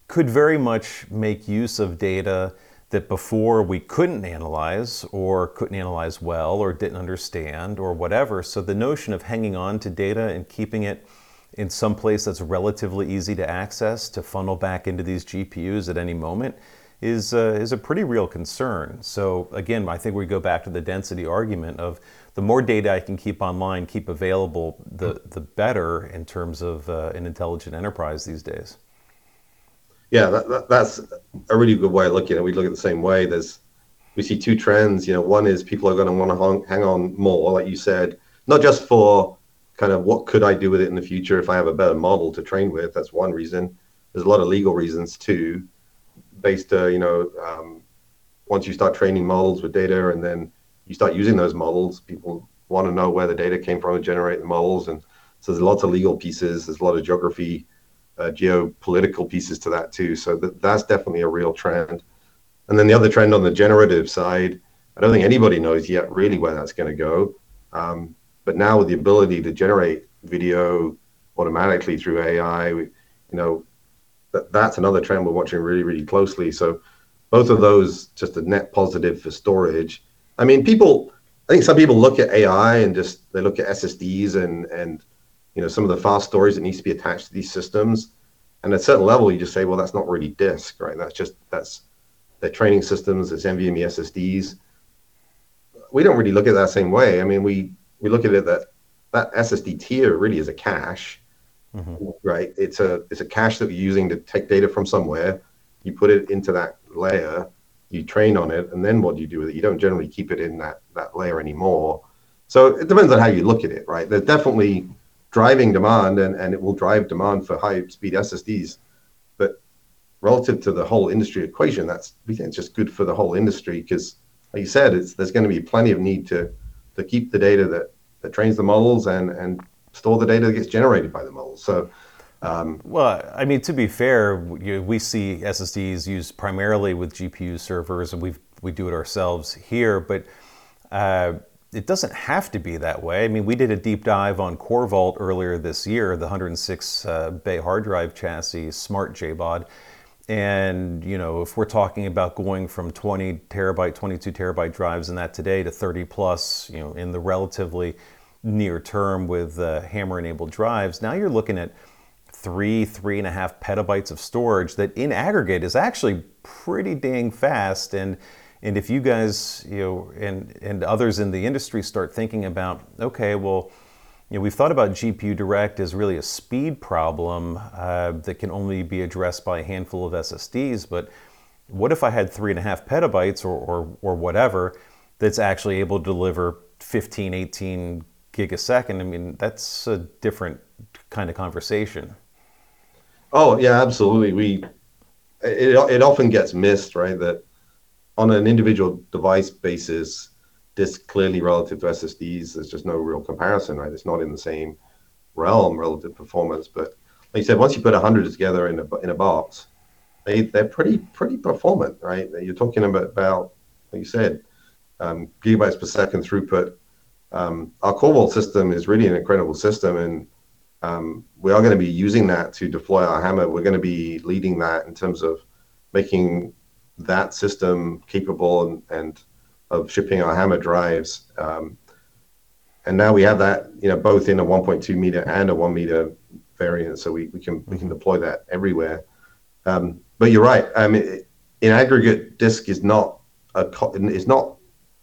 could very much make use of data that before we couldn't analyze or couldn't analyze well or didn't understand or whatever. So the notion of hanging on to data and keeping it in some place that's relatively easy to access to funnel back into these GPUs at any moment is, uh, is a pretty real concern. So again, I think we go back to the density argument of the more data I can keep online, keep available, the, the better in terms of uh, an intelligent enterprise these days. Yeah, that, that, that's a really good way of looking at it. We look at the same way. There's, we see two trends. You know, one is people are going to want to hang on more, like you said, not just for kind of what could I do with it in the future if I have a better model to train with. That's one reason. There's a lot of legal reasons too based, uh, you know, um, once you start training models with data and then you start using those models, people want to know where the data came from to generate the models. And so there's lots of legal pieces, there's a lot of geography, uh, geopolitical pieces to that too. So that, that's definitely a real trend. And then the other trend on the generative side, I don't think anybody knows yet really where that's going to go. Um, but now with the ability to generate video automatically through AI, we, you know, that, that's another trend we're watching really, really closely. So both of those just a net positive for storage. I mean, people, I think some people look at AI and just they look at SSDs and and you know some of the fast stories that needs to be attached to these systems. And at a certain level, you just say, well, that's not really disk, right? That's just that's the training systems, it's NVMe SSDs. We don't really look at that same way. I mean, we we look at it that that SSD tier really is a cache mm-hmm. right? It's a it's a cache that you're using to take data from somewhere. You put it into that layer, you train on it, and then what do you do with it? You don't generally keep it in that that layer anymore. So it depends on how you look at it, right? There's definitely driving demand, and, and it will drive demand for high speed SSDs. But relative to the whole industry equation, that's we think it's just good for the whole industry because, like you said, it's there's going to be plenty of need to to keep the data that that trains the models and and store the data that gets generated by the models. So, um, well, I mean, to be fair, we see SSDs used primarily with GPU servers, and we we do it ourselves here, but. Uh, it doesn't have to be that way. I mean, we did a deep dive on CORVAULT earlier this year, the 106 uh, bay hard drive chassis, Smart JBOD. And, you know, if we're talking about going from 20 terabyte, 22 terabyte drives in that today to 30 plus, you know, in the relatively near term with uh, HAMR enabled drives, now you're looking at three, three and a half petabytes of storage that in aggregate is actually pretty dang fast. And and if you guys, you know, and and others in the industry start thinking about, okay, well, you know, we've thought about GPU Direct as really a speed problem uh, that can only be addressed by a handful of SSDs, but what if I had three and a half petabytes or, or, or whatever that's actually able to deliver 15, 18 gig a second, I mean, that's a different kind of conversation. Oh yeah, absolutely. We it it often gets missed, right? That on an individual device basis, this clearly relative to SSDs, there's just no real comparison, right? It's not in the same realm relative performance. But like you said, once you put a hundred together in a in a box, they they're pretty pretty performant, right? You're talking about about like you said, um, gigabytes per second throughput um, our Vault system is really an incredible system, and um, we are going to be using that to deploy our HAMR. We're going to be leading that in terms of making that system capable and, and of shipping our HAMR drives. Um, and now we have that, you know, both in a 1.2 meter and a one meter variant, so we, we can we can deploy that everywhere. Um, but you're right. I mean, in aggregate, disk is not a is not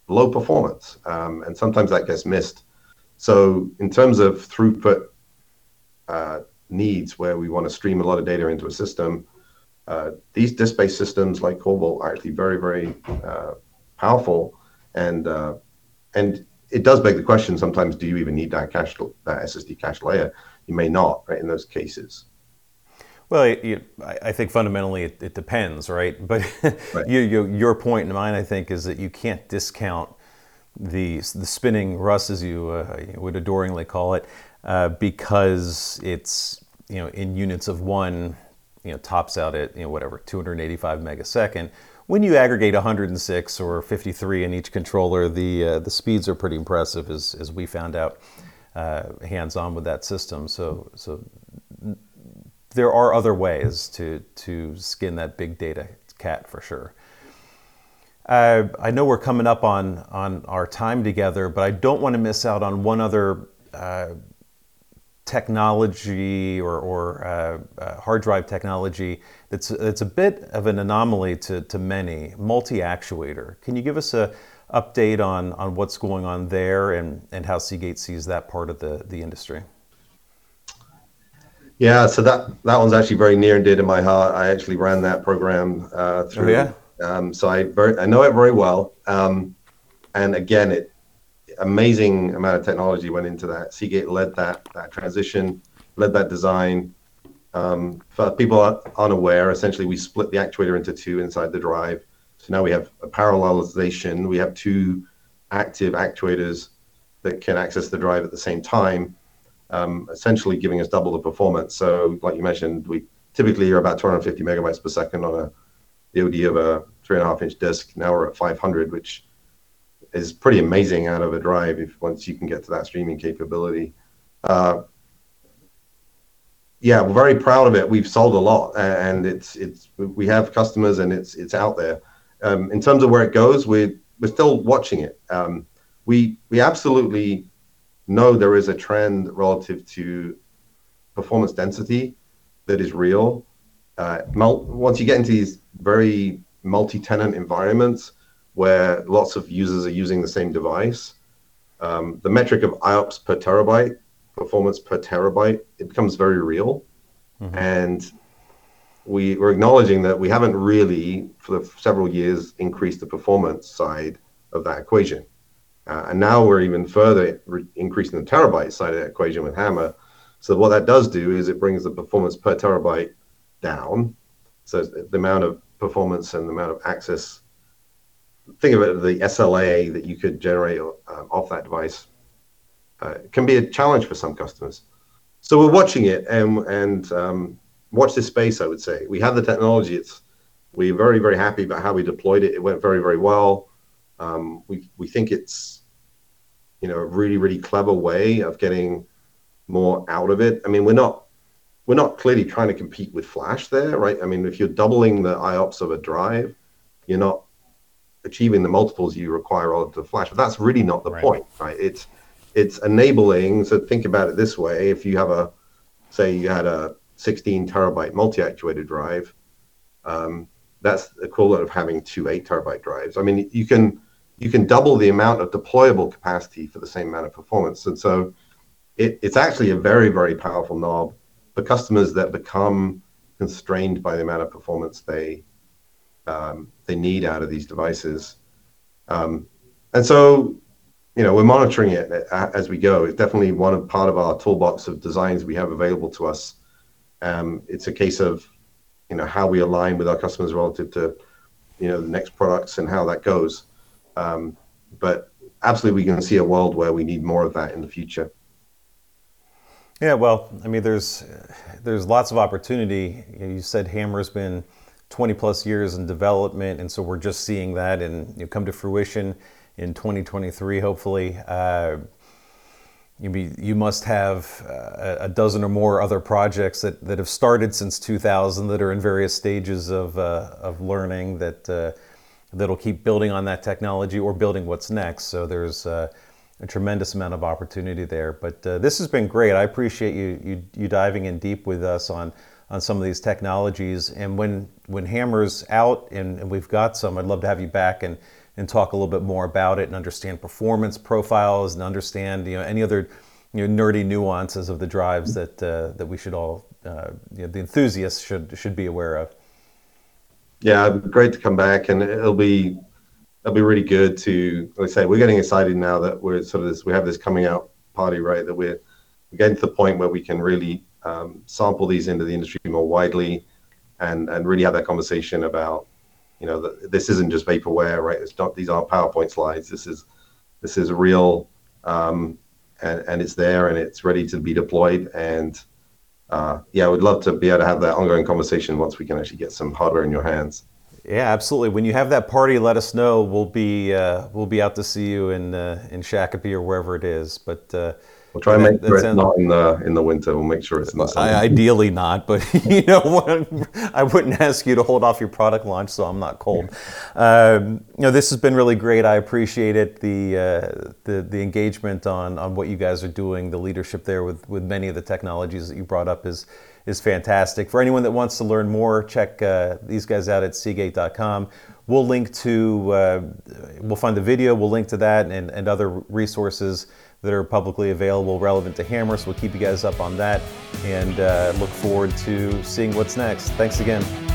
low performance, um, and sometimes that gets missed. So in terms of throughput uh, needs, where we want to stream a lot of data into a system, uh, these disk-based systems like CORVAULT are actually very, very uh, powerful, and uh, and it does beg the question sometimes: Do you even need that cache, that SSD cache layer? You may not, right? In those cases. Well, you, I think fundamentally it, it depends, right? But right. You, you, your point and mine, I think, is that you can't discount the the spinning Russ, as you uh, would adoringly call it, uh, because it's you know in units of one, you know tops out at you know whatever 285 megasecond. When you aggregate 106 or 53 in each controller, the uh, the speeds are pretty impressive, as as we found out uh, hands on with that system. So so there are other ways to to skin that big data cat for sure. Uh, I know we're coming up on on our time together, but I don't want to miss out on one other uh, technology or, or uh, uh hard drive technology that's that's a bit of an anomaly to, to many. Multi actuator. Can you give us a update on on what's going on there and and how Seagate sees that part of the the industry? Yeah, so that that one's actually very near and dear to my heart. I actually ran that program uh, through. Oh, yeah. Um, so I very I know it very well. Um, and again, it amazing amount of technology went into that. Seagate led that that transition, led that design. Um, for people unaware, essentially we split the actuator into two inside the drive. So now we have a parallelization. We have two active actuators that can access the drive at the same time um, essentially giving us double the performance. So, like you mentioned, we typically are about 250 megabytes per second on a DoD of a three and a half inch disk. Now we're at 500, which is pretty amazing out of a drive if once you can get to that streaming capability. Uh, yeah, we're very proud of it. We've sold a lot, and it's it's we have customers, and it's it's out there. Um, in terms of where it goes, we're we're still watching it. Um, we we absolutely know there is a trend relative to performance density that is real. Uh, once you get into these very multi-tenant environments where lots of users are using the same device, um, the metric of IOPS per terabyte, performance per terabyte, it becomes very real. Mm-hmm. And we, we're acknowledging that we haven't really, for several years, increased the performance side of that equation. Uh, and now we're even further re- increasing the terabyte side of that equation with HAMR. So what that does do is it brings the performance per terabyte down. So the amount of performance and the amount of access. Think of it the SLA that you could generate um, off that device uh, can be a challenge for some customers. So we're watching it and and um, watch this space. I would say we have the technology. It's we're very very happy about how we deployed it. It went very very well. Um, we we think it's you know a really really clever way of getting more out of it. I mean, we're not we're not clearly trying to compete with Flash there, right? I mean, if you're doubling the IOPS of a drive, you're not achieving the multiples you require relative to Flash. But that's really not the right. point, right? It's it's enabling. So think about it this way: if you have a say you had a 16 terabyte multi-actuated drive, um, that's equivalent of having two eight terabyte drives. I mean, you can you can double the amount of deployable capacity for the same amount of performance. And so it, it's actually a very, very powerful knob for customers that become constrained by the amount of performance they um, they need out of these devices. Um, and so, you know, we're monitoring it as we go. It's definitely one of part of our toolbox of designs we have available to us. Um, it's a case of, you know, how we align with our customers relative to, you know, the next products and how that goes. Um, but absolutely, we can see a world where we need more of that in the future. Yeah, well, I mean, there's there's lots of opportunity. You said HAMR's been 20 plus years in development, and so we're just seeing that and you know, come to fruition in 2023, hopefully. Uh, you, be, you must have uh, a dozen or more other projects that, that have started since 2000 that are in various stages of, uh, of learning that uh, that'll keep building on that technology or building what's next. So there's uh, a tremendous amount of opportunity there. But uh, this has been great. I appreciate you, you you diving in deep with us on on some of these technologies. And when when HAMR's out and, and we've got some, I'd love to have you back and and talk a little bit more about it and understand performance profiles and understand you know any other you know nerdy nuances of the drives that uh, that we should all uh, you know, the enthusiasts should should be aware of. Yeah, great to come back, and it'll be it'll be really good to like I say we're getting excited now that we're sort of this we have this coming out party right that we're we're getting to the point where we can really um, sample these into the industry more widely and and really have that conversation about you know the, this isn't just vaporware right it's not these aren't PowerPoint slides this is this is real um, and and it's there and it's ready to be deployed and uh, yeah, would love to be able to have that ongoing conversation once we can actually get some hardware in your hands. Yeah, absolutely. When you have that party, let us know. We'll be uh, we'll be out to see you in uh, in Shakopee or wherever it is. But uh, we'll try and make sure it's not in the in the winter. We'll make sure it's in the summer. Ideally not, but you know, I wouldn't ask you to hold off your product launch, so I'm not cold. Um, you know, this has been really great. I appreciate it. The uh, the the engagement on on what you guys are doing, the leadership there with with many of the technologies that you brought up is is fantastic. For anyone that wants to learn more, check uh, these guys out at Seagate.com. We'll link to, uh, we'll find the video, we'll link to that and, and other resources that are publicly available relevant to HAMR. So we'll keep you guys up on that and uh, look forward to seeing what's next. Thanks again.